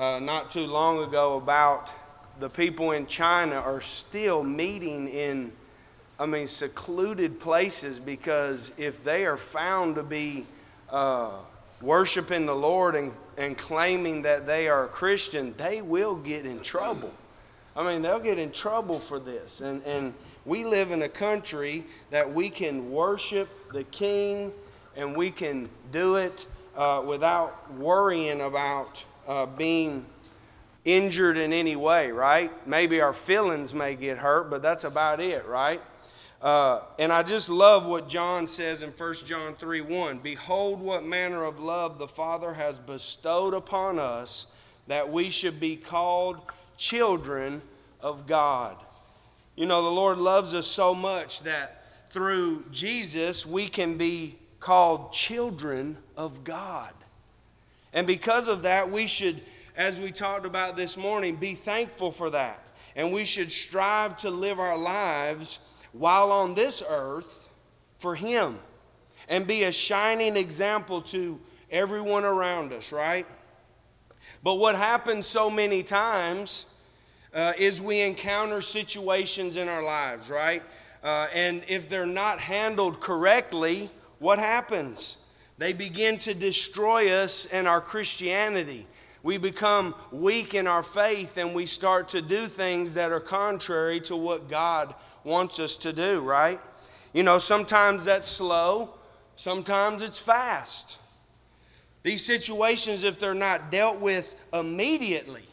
uh, not too long ago about the people in China are still meeting in, I mean, secluded places because if they are found to be uh, worshiping the Lord and, and claiming that they are a Christian, they will get in trouble. I mean, they'll get in trouble for this. And, and we live in a country that we can worship the King and we can do it uh, without worrying about uh, being injured in any way, right? Maybe our feelings may get hurt, but that's about it, right? Uh, and I just love what John says in 1 John 3 1. Behold, what manner of love the Father has bestowed upon us that we should be called children of God. You know, the Lord loves us so much that through Jesus we can be called children of God. And because of that, we should, as we talked about this morning, be thankful for that. And we should strive to live our lives while on this earth for Him and be a shining example to everyone around us, right? But what happens so many times uh, is we encounter situations in our lives, right? Uh, and if they're not handled correctly, what happens? They begin to destroy us and our Christianity. We become weak in our faith and we start to do things that are contrary to what God wants us to do, right? You know, sometimes that's slow, sometimes it's fast. These situations, if they're not dealt with immediately,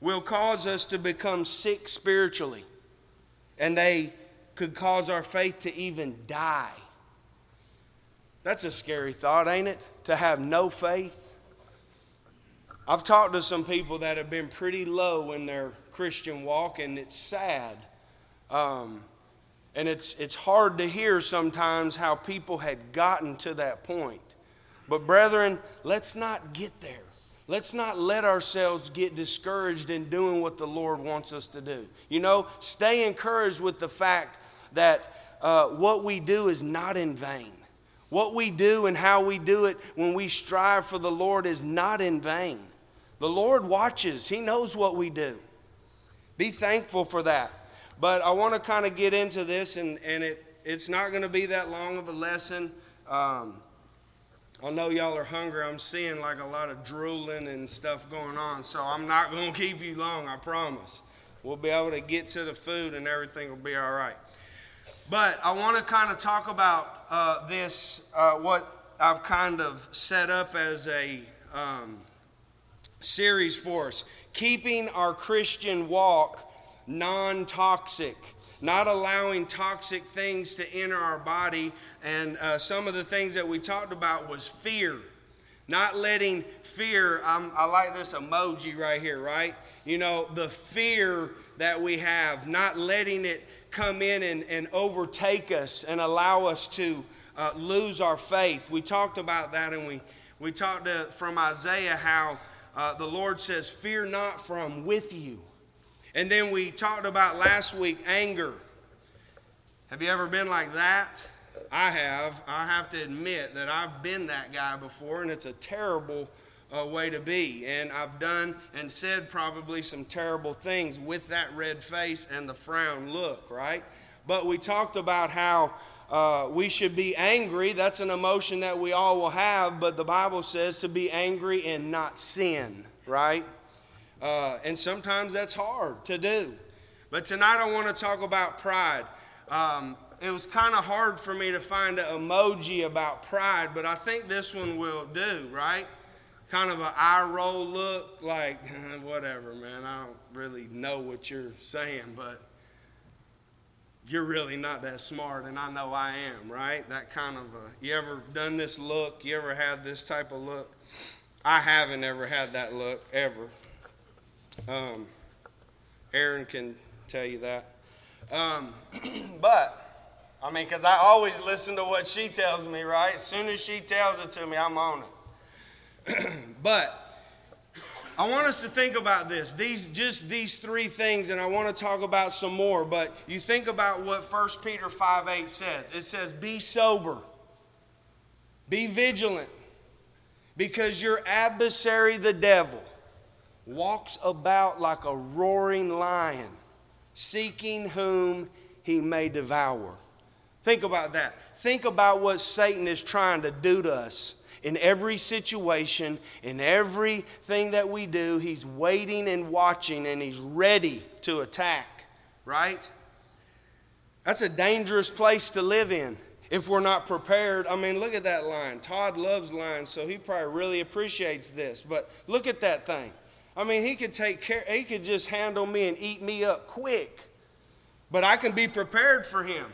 will cause us to become sick spiritually. And they could cause our faith to even die. That's a scary thought, ain't it? To have no faith. I've talked to some people that have been pretty low in their Christian walk, and it's sad. Um, and it's, it's hard to hear sometimes how people had gotten to that point. But, brethren, let's not get there. Let's not let ourselves get discouraged in doing what the Lord wants us to do. You know, stay encouraged with the fact that uh, what we do is not in vain. What we do and how we do it when we strive for the Lord is not in vain. The Lord watches, He knows what we do. Be thankful for that. But I want to kind of get into this, and, and it, it's not going to be that long of a lesson. Um, I know y'all are hungry. I'm seeing like a lot of drooling and stuff going on, so I'm not going to keep you long, I promise. We'll be able to get to the food and everything will be all right. But I want to kind of talk about uh, this, uh, what I've kind of set up as a um, series for us keeping our Christian walk non toxic, not allowing toxic things to enter our body. And uh, some of the things that we talked about was fear. Not letting fear, I'm, I like this emoji right here, right? You know, the fear that we have, not letting it come in and, and overtake us and allow us to uh, lose our faith. We talked about that and we, we talked to, from Isaiah how uh, the Lord says, Fear not, for I'm with you. And then we talked about last week anger. Have you ever been like that? I have. I have to admit that I've been that guy before, and it's a terrible uh, way to be. And I've done and said probably some terrible things with that red face and the frown look, right? But we talked about how uh, we should be angry. That's an emotion that we all will have, but the Bible says to be angry and not sin, right? Uh, and sometimes that's hard to do. But tonight I want to talk about pride. Um, it was kind of hard for me to find an emoji about pride, but I think this one will do, right? Kind of an eye roll look, like, whatever, man. I don't really know what you're saying, but you're really not that smart, and I know I am, right? That kind of a, you ever done this look? You ever had this type of look? I haven't ever had that look, ever. Um, Erin can tell you that. Um, but, I mean, because I always listen to what she tells me, right? As soon as she tells it to me, I'm on it. but, I want us to think about this. These just these three things, and I want to talk about some more. But you think about what 1 Peter 5 8 says. It says, Be sober, be vigilant, because your adversary, the devil, walks about like a roaring lion, seeking whom he may devour. Think about that. Think about what Satan is trying to do to us. In every situation, in everything that we do, he's waiting and watching and he's ready to attack, right? That's a dangerous place to live in if we're not prepared. I mean, look at that line. Todd loves lines, so he probably really appreciates this. But look at that thing. I mean, he could take care, he could just handle me and eat me up quick. But I can be prepared for him.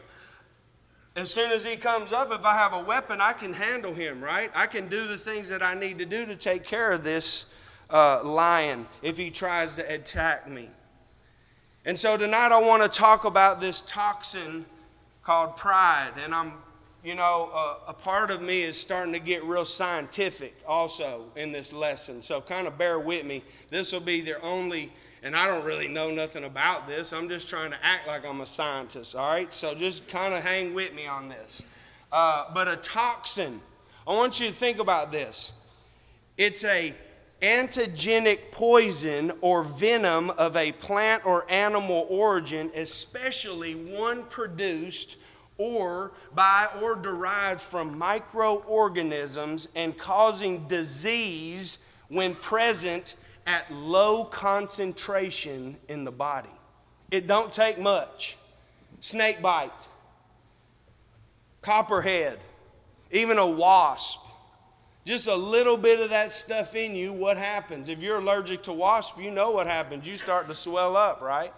As soon as he comes up, if I have a weapon, I can handle him, right? I can do the things that I need to do to take care of this uh, lion if he tries to attack me. And so tonight I want to talk about this toxin called pride. And I'm, you know, uh, a part of me is starting to get real scientific also in this lesson. So kind of bear with me. This will be their only and I don't really know nothing about this. I'm just trying to act like I'm a scientist, all right? So just kind of hang with me on this. Uh, but a toxin, I want you to think about this. It's a antigenic poison or venom of a plant or animal origin, especially one produced or by or derived from microorganisms and causing disease when present at low concentration in the body. It don't take much. Snake bite, copperhead, even a wasp. Just a little bit of that stuff in you, what happens? If you're allergic to wasp, you know what happens. You start to swell up, right?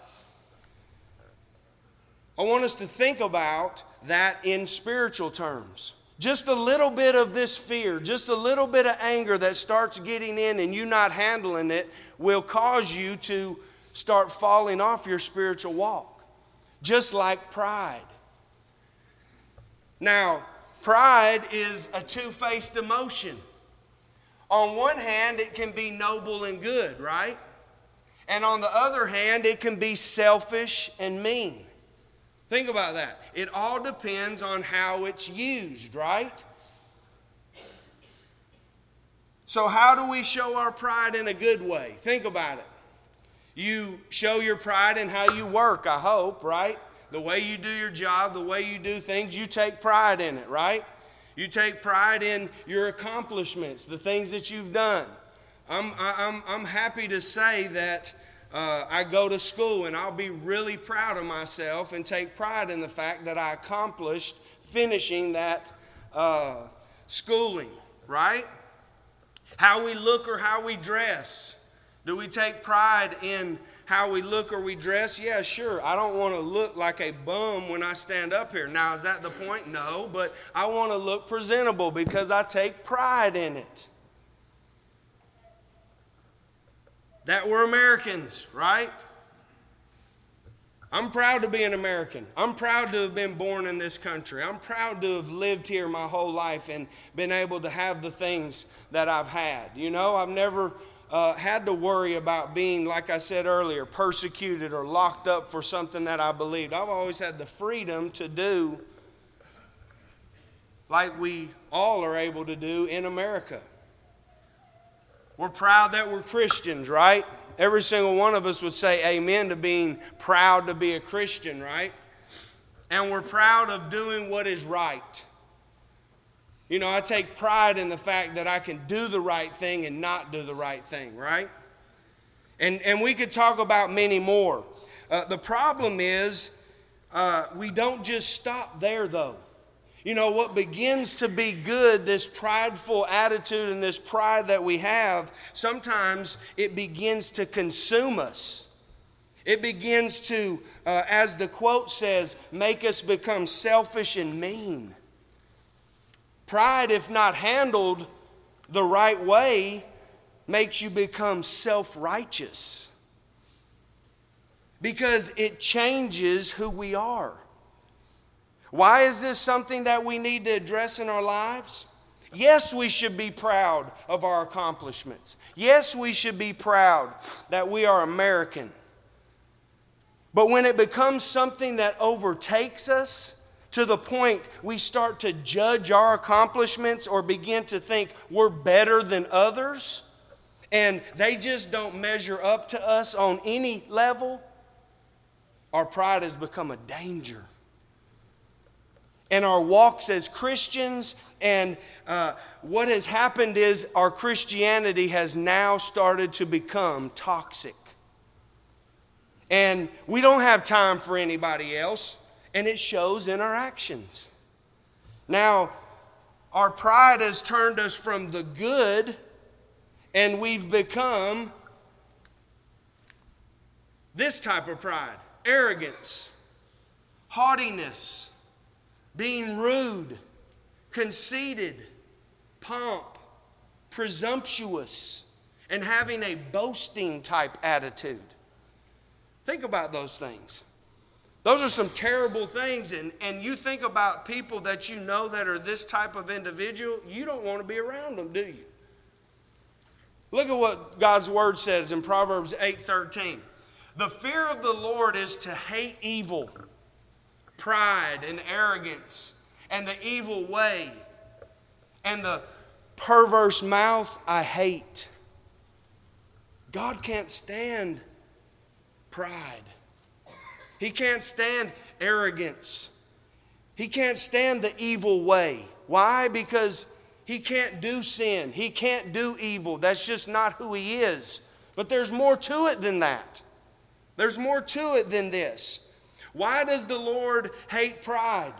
I want us to think about that in spiritual terms. Just a little bit of this fear, just a little bit of anger that starts getting in and you not handling it will cause you to start falling off your spiritual walk, just like pride. Now, pride is a two faced emotion. On one hand, it can be noble and good, right? And on the other hand, it can be selfish and mean. Think about that. It all depends on how it's used, right? So, how do we show our pride in a good way? Think about it. You show your pride in how you work, I hope, right? The way you do your job, the way you do things, you take pride in it, right? You take pride in your accomplishments, the things that you've done. I'm, I'm, I'm happy to say that uh, I go to school and I'll be really proud of myself and take pride in the fact that I accomplished finishing that uh, schooling, right? How we look or how we dress. Do we take pride in how we look or we dress? Yeah, sure. I don't want to look like a bum when I stand up here. Now, is that the point? No, but I want to look presentable because I take pride in it. That we're Americans, right? I'm proud to be an American. I'm proud to have been born in this country. I'm proud to have lived here my whole life and been able to have the things that I've had. You know, I've never uh, had to worry about being, like I said earlier, persecuted or locked up for something that I believed. I've always had the freedom to do like we all are able to do in America. We're proud that we're Christians, right? Every single one of us would say amen to being proud to be a Christian, right? And we're proud of doing what is right. You know, I take pride in the fact that I can do the right thing and not do the right thing, right? And, and we could talk about many more. Uh, the problem is, uh, we don't just stop there, though. You know, what begins to be good, this prideful attitude and this pride that we have, sometimes it begins to consume us. It begins to, uh, as the quote says, make us become selfish and mean. Pride, if not handled the right way, makes you become self righteous because it changes who we are. Why is this something that we need to address in our lives? Yes, we should be proud of our accomplishments. Yes, we should be proud that we are American. But when it becomes something that overtakes us to the point we start to judge our accomplishments or begin to think we're better than others, and they just don't measure up to us on any level, our pride has become a danger. And our walks as Christians, and uh, what has happened is our Christianity has now started to become toxic. And we don't have time for anybody else, and it shows in our actions. Now, our pride has turned us from the good, and we've become this type of pride arrogance, haughtiness, being rude, conceited, pomp, presumptuous, and having a boasting type attitude. Think about those things. Those are some terrible things. And, and you think about people that you know that are this type of individual, you don't want to be around them, do you? Look at what God's word says in Proverbs 8:13. The fear of the Lord is to hate evil, pride and arrogance, and the evil way, and the perverse mouth I hate. God can't stand pride. He can't stand arrogance. He can't stand the evil way. Why? Because he can't do sin. He can't do evil. That's just not who he is. But there's more to it than that. There's more to it than this. Why does the Lord hate pride?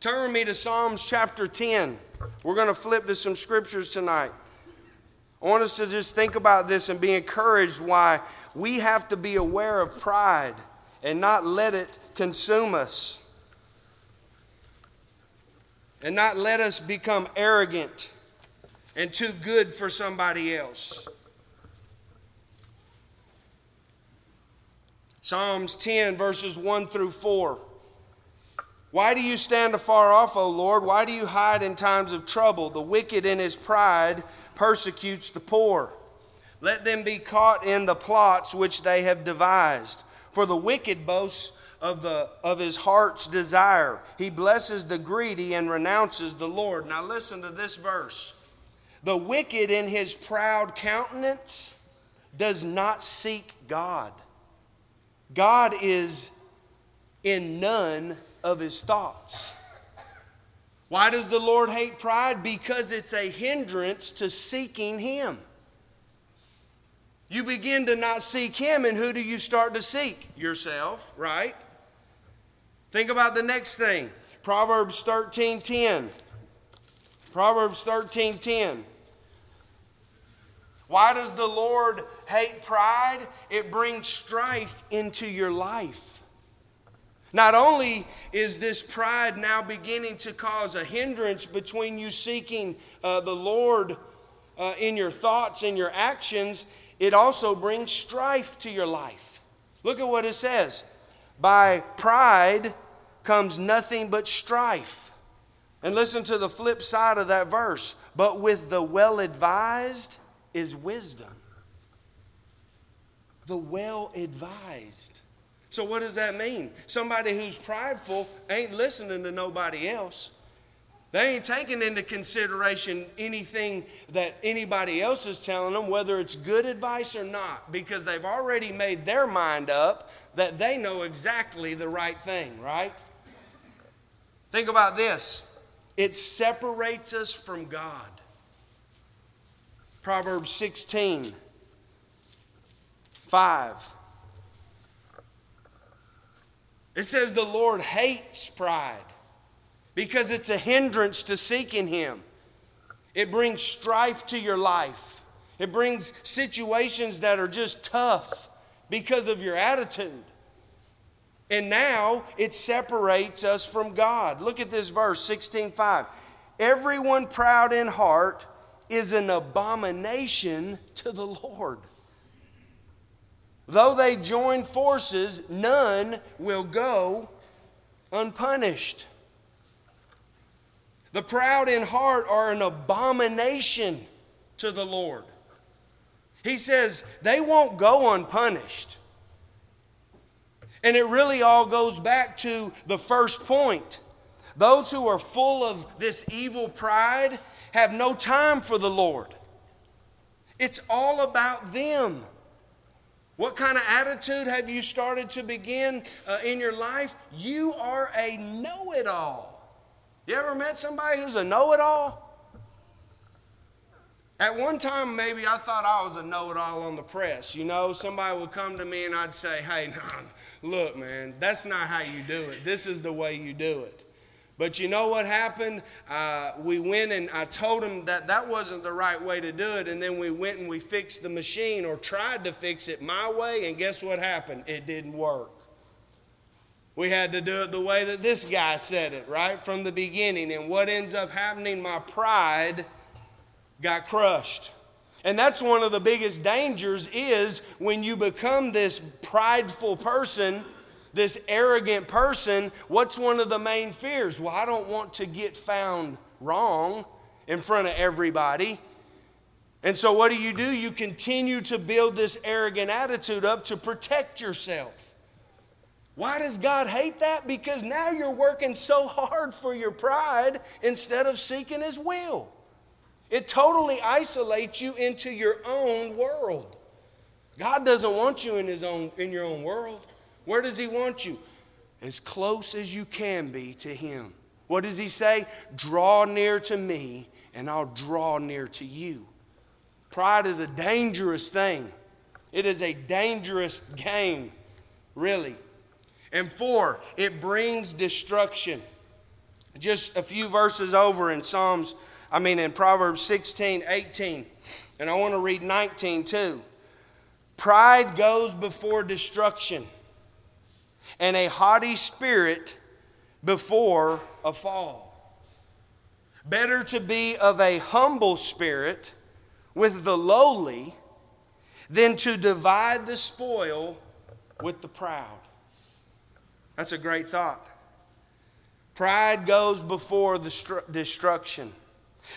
Turn me to Psalms chapter 10. We're going to flip to some scriptures tonight. I want us to just think about this and be encouraged why we have to be aware of pride and not let it consume us. And not let us become arrogant and too good for somebody else. Psalms 10, verses 1 through 4. Why do you stand afar off, O Lord? Why do you hide in times of trouble? The wicked in his pride persecutes the poor. Let them be caught in the plots which they have devised. For the wicked boasts of, the, of his heart's desire. He blesses the greedy and renounces the Lord. Now, listen to this verse. The wicked in his proud countenance does not seek God. God is in none of his thoughts. Why does the Lord hate pride? Because it's a hindrance to seeking him. You begin to not seek Him, and who do you start to seek? Yourself, right? Think about the next thing Proverbs 13 10. Proverbs 13 10. Why does the Lord hate pride? It brings strife into your life. Not only is this pride now beginning to cause a hindrance between you seeking uh, the Lord uh, in your thoughts and your actions, it also brings strife to your life. Look at what it says by pride comes nothing but strife. And listen to the flip side of that verse. But with the well advised is wisdom. The well advised. So, what does that mean? Somebody who's prideful ain't listening to nobody else. They ain't taking into consideration anything that anybody else is telling them, whether it's good advice or not, because they've already made their mind up that they know exactly the right thing, right? Think about this it separates us from God. Proverbs 16, 5. It says, The Lord hates pride because it's a hindrance to seeking Him. It brings strife to your life, it brings situations that are just tough because of your attitude. And now it separates us from God. Look at this verse 16:5. Everyone proud in heart is an abomination to the Lord. Though they join forces, none will go unpunished. The proud in heart are an abomination to the Lord. He says they won't go unpunished. And it really all goes back to the first point. Those who are full of this evil pride have no time for the Lord. It's all about them. What kind of attitude have you started to begin uh, in your life? You are a know it all. You ever met somebody who's a know it all? At one time, maybe I thought I was a know it all on the press. You know, somebody would come to me and I'd say, hey, no, look, man, that's not how you do it. This is the way you do it. But you know what happened? Uh, we went and I told him that that wasn't the right way to do it. And then we went and we fixed the machine or tried to fix it my way. And guess what happened? It didn't work. We had to do it the way that this guy said it, right? From the beginning. And what ends up happening? My pride got crushed. And that's one of the biggest dangers is when you become this prideful person this arrogant person, what's one of the main fears? Well, I don't want to get found wrong in front of everybody. And so, what do you do? You continue to build this arrogant attitude up to protect yourself. Why does God hate that? Because now you're working so hard for your pride instead of seeking His will. It totally isolates you into your own world. God doesn't want you in, his own, in your own world. Where does He want you? As close as you can be to Him. What does He say? Draw near to me, and I'll draw near to you. Pride is a dangerous thing, it is a dangerous game, really. And four, it brings destruction. Just a few verses over in Psalms, I mean in Proverbs 16, 18, and I want to read 19 too. Pride goes before destruction and a haughty spirit before a fall. Better to be of a humble spirit with the lowly than to divide the spoil with the proud. That's a great thought. Pride goes before the destruction.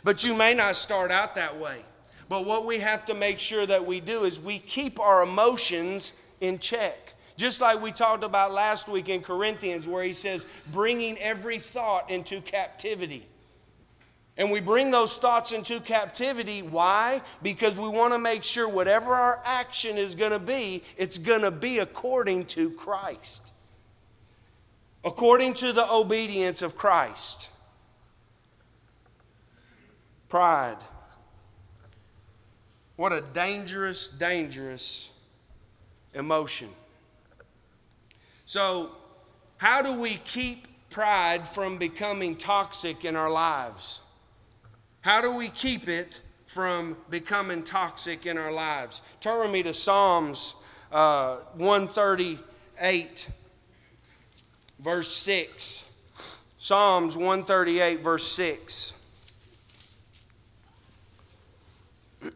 But you may not start out that way. But what we have to make sure that we do is we keep our emotions in check. Just like we talked about last week in Corinthians, where he says, bringing every thought into captivity. And we bring those thoughts into captivity. Why? Because we want to make sure whatever our action is going to be, it's going to be according to Christ, according to the obedience of Christ. Pride. What a dangerous, dangerous emotion. So, how do we keep pride from becoming toxic in our lives? How do we keep it from becoming toxic in our lives? Turn with me to Psalms uh, 138, verse 6. Psalms 138, verse 6.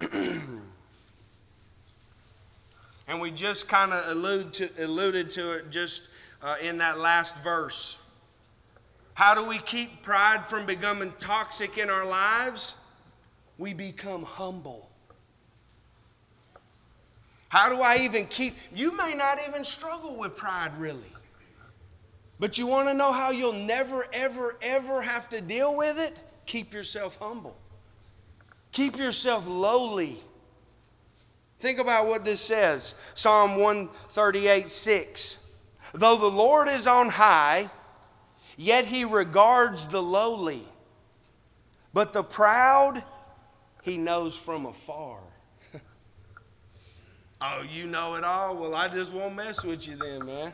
And we just kind of allude to, alluded to it just uh, in that last verse. How do we keep pride from becoming toxic in our lives? We become humble. How do I even keep? You may not even struggle with pride really. But you want to know how you'll never, ever, ever have to deal with it? Keep yourself humble. Keep yourself lowly. Think about what this says Psalm 138 6. Though the Lord is on high, yet he regards the lowly, but the proud he knows from afar. oh, you know it all? Well, I just won't mess with you then, man.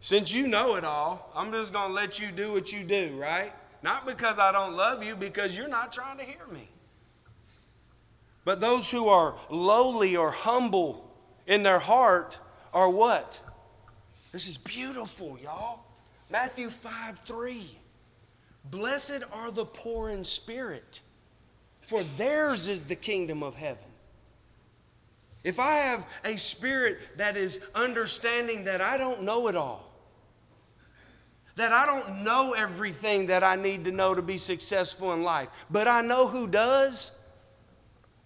Since you know it all, I'm just going to let you do what you do, right? Not because I don't love you, because you're not trying to hear me. But those who are lowly or humble in their heart are what? This is beautiful, y'all. Matthew 5 3. Blessed are the poor in spirit, for theirs is the kingdom of heaven. If I have a spirit that is understanding that I don't know it all, that I don't know everything that I need to know to be successful in life, but I know who does,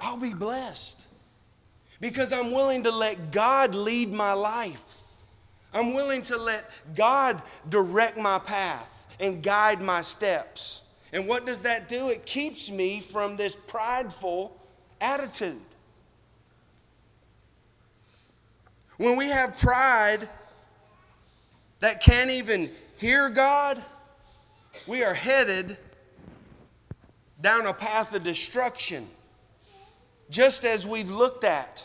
I'll be blessed because I'm willing to let God lead my life. I'm willing to let God direct my path and guide my steps. And what does that do? It keeps me from this prideful attitude. When we have pride that can't even hear God, we are headed down a path of destruction, just as we've looked at.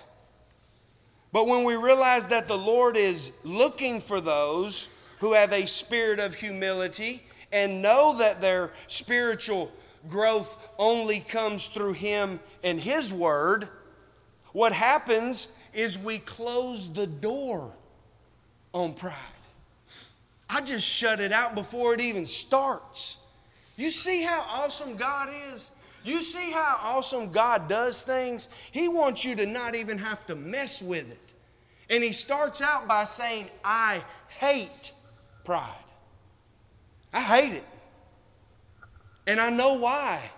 But when we realize that the Lord is looking for those who have a spirit of humility and know that their spiritual growth only comes through Him and His Word, what happens is we close the door on pride. I just shut it out before it even starts. You see how awesome God is? You see how awesome God does things? He wants you to not even have to mess with it. And He starts out by saying, I hate pride. I hate it. And I know why.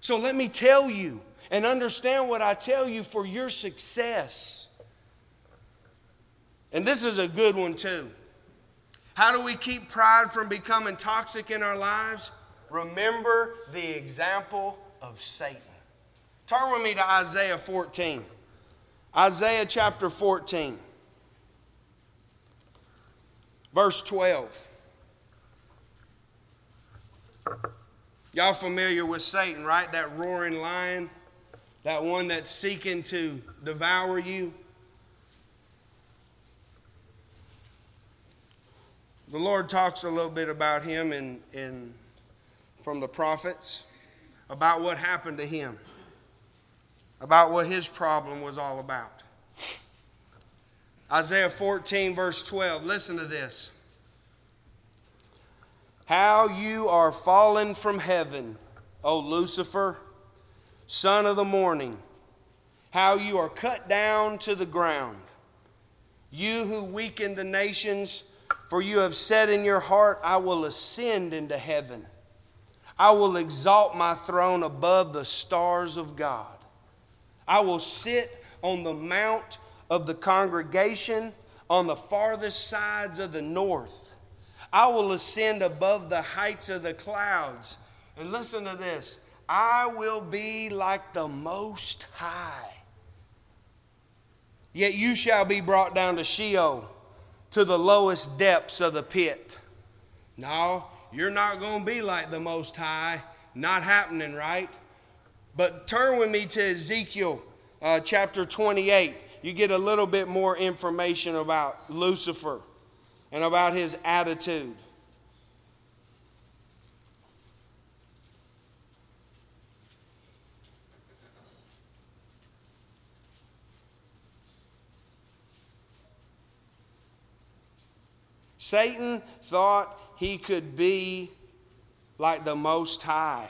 So let me tell you and understand what I tell you for your success. And this is a good one, too. How do we keep pride from becoming toxic in our lives? Remember the example of Satan. Turn with me to Isaiah 14. Isaiah chapter 14, verse 12. Y'all familiar with Satan, right? That roaring lion, that one that's seeking to devour you. The Lord talks a little bit about him in, in, from the prophets, about what happened to him, about what his problem was all about. Isaiah 14, verse 12. Listen to this. How you are fallen from heaven, O Lucifer, son of the morning. How you are cut down to the ground. You who weaken the nations, for you have said in your heart, I will ascend into heaven. I will exalt my throne above the stars of God. I will sit on the mount of the congregation on the farthest sides of the north. I will ascend above the heights of the clouds. And listen to this I will be like the Most High. Yet you shall be brought down to Sheol, to the lowest depths of the pit. No, you're not going to be like the Most High. Not happening, right? But turn with me to Ezekiel uh, chapter 28. You get a little bit more information about Lucifer and about his attitude. Satan thought he could be like the Most High.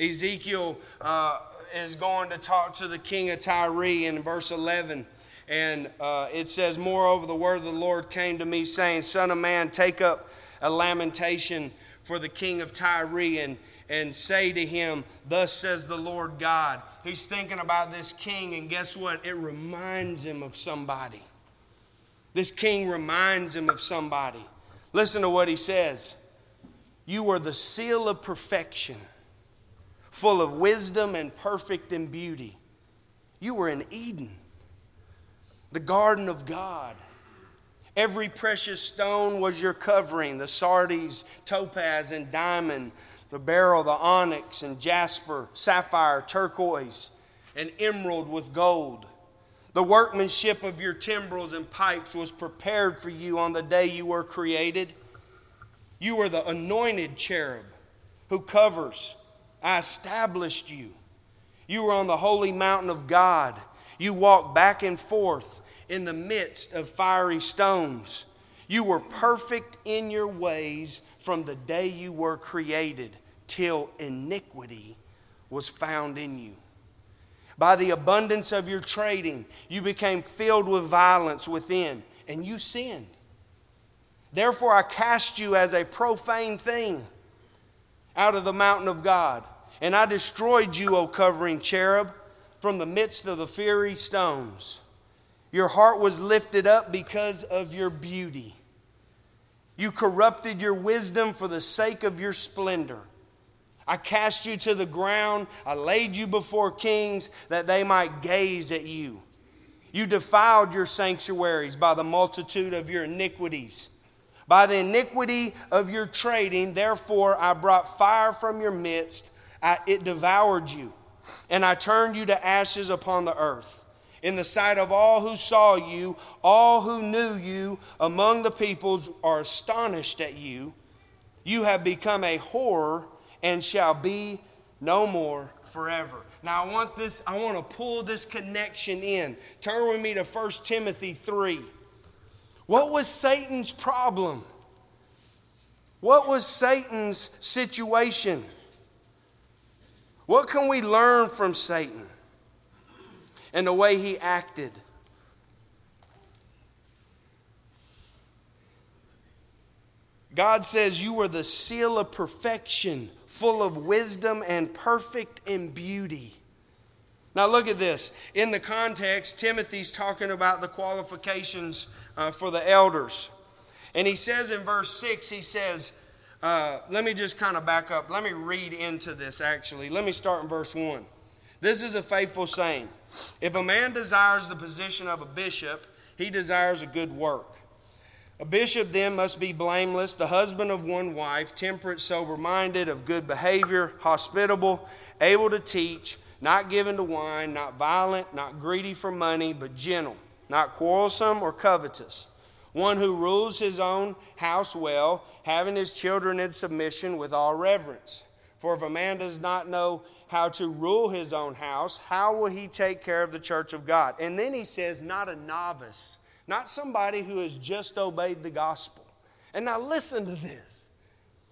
Ezekiel uh, is going to talk to the king of Tyre in verse 11. And uh, it says, Moreover, the word of the Lord came to me, saying, Son of man, take up a lamentation for the king of Tyre and, and say to him, Thus says the Lord God. He's thinking about this king, and guess what? It reminds him of somebody. This king reminds him of somebody. Listen to what he says You are the seal of perfection full of wisdom and perfect in beauty. You were in Eden, the garden of God. Every precious stone was your covering the sardius, topaz, and diamond, the beryl, the onyx, and jasper, sapphire, turquoise, and emerald with gold. The workmanship of your timbrels and pipes was prepared for you on the day you were created. You were the anointed cherub who covers I established you. You were on the holy mountain of God. You walked back and forth in the midst of fiery stones. You were perfect in your ways from the day you were created till iniquity was found in you. By the abundance of your trading, you became filled with violence within, and you sinned. Therefore, I cast you as a profane thing out of the mountain of God. And I destroyed you, O covering cherub, from the midst of the fiery stones. Your heart was lifted up because of your beauty. You corrupted your wisdom for the sake of your splendor. I cast you to the ground. I laid you before kings that they might gaze at you. You defiled your sanctuaries by the multitude of your iniquities. By the iniquity of your trading, therefore, I brought fire from your midst. I, it devoured you, and I turned you to ashes upon the earth. In the sight of all who saw you, all who knew you among the peoples are astonished at you. You have become a horror and shall be no more forever. Now I want this I want to pull this connection in. Turn with me to 1 Timothy 3. What was Satan's problem? What was Satan's situation? What can we learn from Satan and the way he acted? God says, You are the seal of perfection full of wisdom and perfect in beauty. Now, look at this. In the context, Timothy's talking about the qualifications uh, for the elders. And he says in verse 6, he says, uh, let me just kind of back up. Let me read into this actually. Let me start in verse 1. This is a faithful saying If a man desires the position of a bishop, he desires a good work. A bishop then must be blameless, the husband of one wife, temperate, sober minded, of good behavior, hospitable, able to teach, not given to wine, not violent, not greedy for money, but gentle, not quarrelsome or covetous. One who rules his own house well, having his children in submission with all reverence. For if a man does not know how to rule his own house, how will he take care of the church of God? And then he says, not a novice not somebody who has just obeyed the gospel. And now listen to this.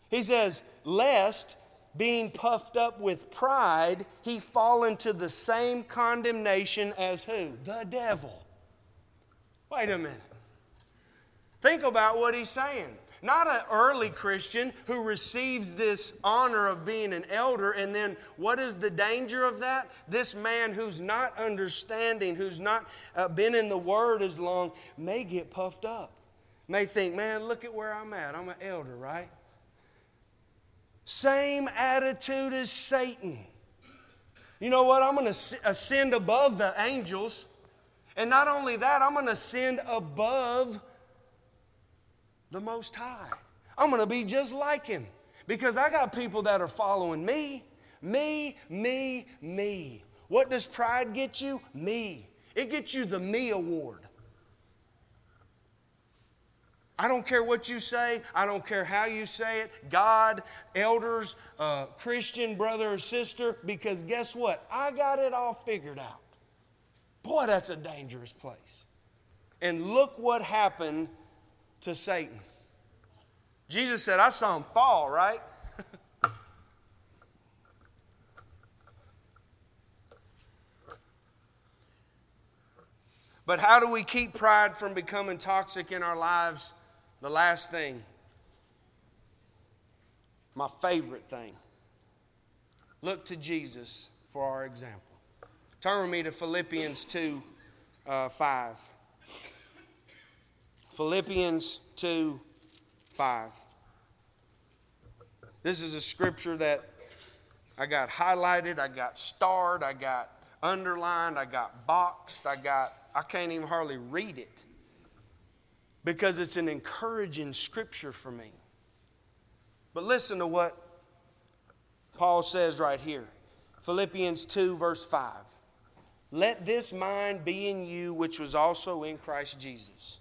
He says, Lest being puffed up with pride, he fall into the same condemnation as who? The devil. Wait a minute. Think about what he's saying. Not an early Christian who receives this honor of being an elder, and then what is the danger of that? This man who's not understanding, who's not uh, been in the Word as long, may get puffed up. May think, man, look at where I'm at. I'm an elder, right? Same attitude as Satan. You know what? I'm going to ascend above the angels. And not only that, I'm going to ascend above the Most High. I'm going to be just like Him because I got people that are following me. Me, me, me. What does pride get you? Me. It gets you the me award. I don't care what you say. I don't care how you say it. God, elders, uh, Christian brother or sister, because guess what? I got it all figured out. Boy, that's a dangerous place. And look what happened to Satan. Jesus said, I saw him fall, right? but how do we keep pride from becoming toxic in our lives? The last thing, my favorite thing. Look to Jesus for our example. Turn with me to Philippians 2 uh, 5. Philippians 2 5. This is a scripture that I got highlighted, I got starred, I got underlined, I got boxed, I got, I can't even hardly read it because it's an encouraging scripture for me. But listen to what Paul says right here Philippians 2, verse 5. Let this mind be in you, which was also in Christ Jesus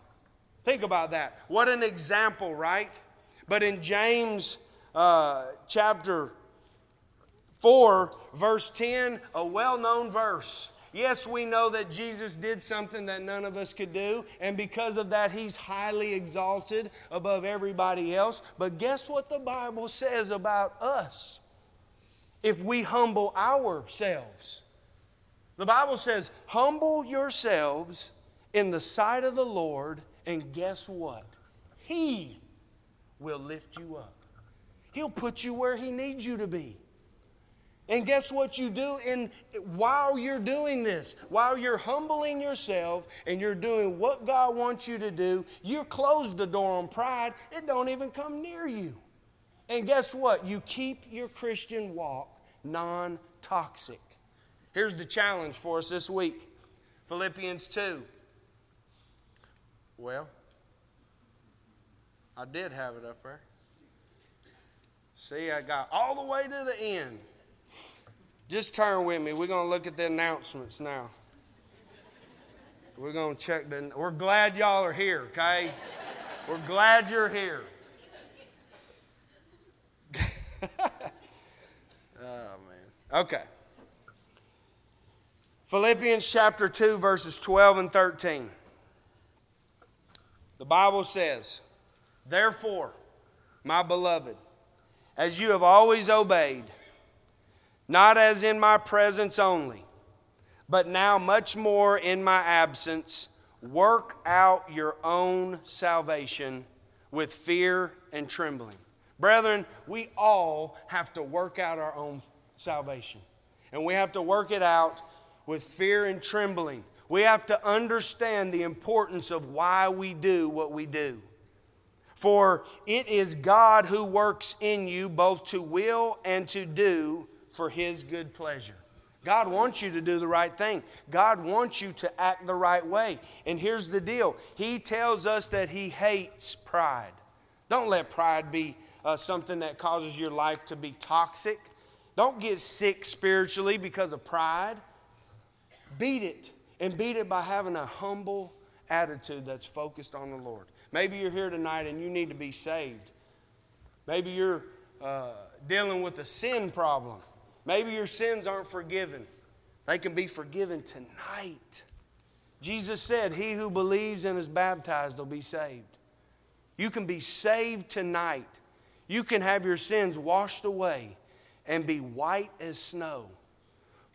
Think about that. What an example, right? But in James uh, chapter 4, verse 10, a well known verse. Yes, we know that Jesus did something that none of us could do, and because of that, he's highly exalted above everybody else. But guess what the Bible says about us? If we humble ourselves, the Bible says, Humble yourselves in the sight of the Lord, and guess what? He will lift you up. He'll put you where He needs you to be. And guess what you do in while you're doing this, while you're humbling yourself and you're doing what God wants you to do, you close the door on pride. It don't even come near you. And guess what? You keep your Christian walk non-toxic. Here's the challenge for us this week. Philippians 2. Well, I did have it up there. See, I got all the way to the end. Just turn with me. We're going to look at the announcements now. We're going to check the. We're glad y'all are here, okay? We're glad you're here. oh, man. Okay. Philippians chapter 2, verses 12 and 13. The Bible says, Therefore, my beloved, as you have always obeyed, not as in my presence only, but now much more in my absence, work out your own salvation with fear and trembling. Brethren, we all have to work out our own salvation. And we have to work it out with fear and trembling. We have to understand the importance of why we do what we do. For it is God who works in you both to will and to do for His good pleasure. God wants you to do the right thing. God wants you to act the right way. And here's the deal He tells us that He hates pride. Don't let pride be uh, something that causes your life to be toxic. Don't get sick spiritually because of pride. Beat it, and beat it by having a humble attitude that's focused on the Lord. Maybe you're here tonight and you need to be saved. Maybe you're uh, dealing with a sin problem. Maybe your sins aren't forgiven. They can be forgiven tonight. Jesus said, He who believes and is baptized will be saved. You can be saved tonight. You can have your sins washed away and be white as snow.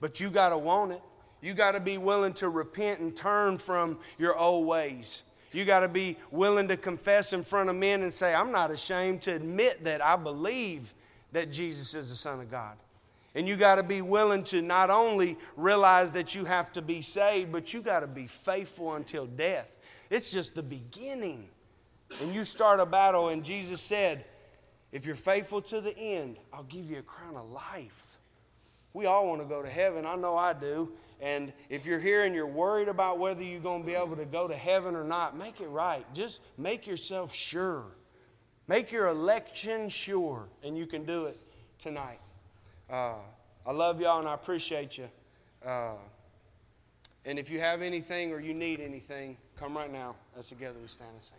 But you got to want it. You got to be willing to repent and turn from your old ways. You got to be willing to confess in front of men and say, I'm not ashamed to admit that I believe that Jesus is the Son of God. And you got to be willing to not only realize that you have to be saved, but you got to be faithful until death. It's just the beginning. And you start a battle, and Jesus said, If you're faithful to the end, I'll give you a crown of life. We all want to go to heaven. I know I do. And if you're here and you're worried about whether you're going to be able to go to heaven or not, make it right. Just make yourself sure. Make your election sure, and you can do it tonight. Uh, I love y'all and I appreciate you. Uh, and if you have anything or you need anything, come right now. Let's together we stand and sing.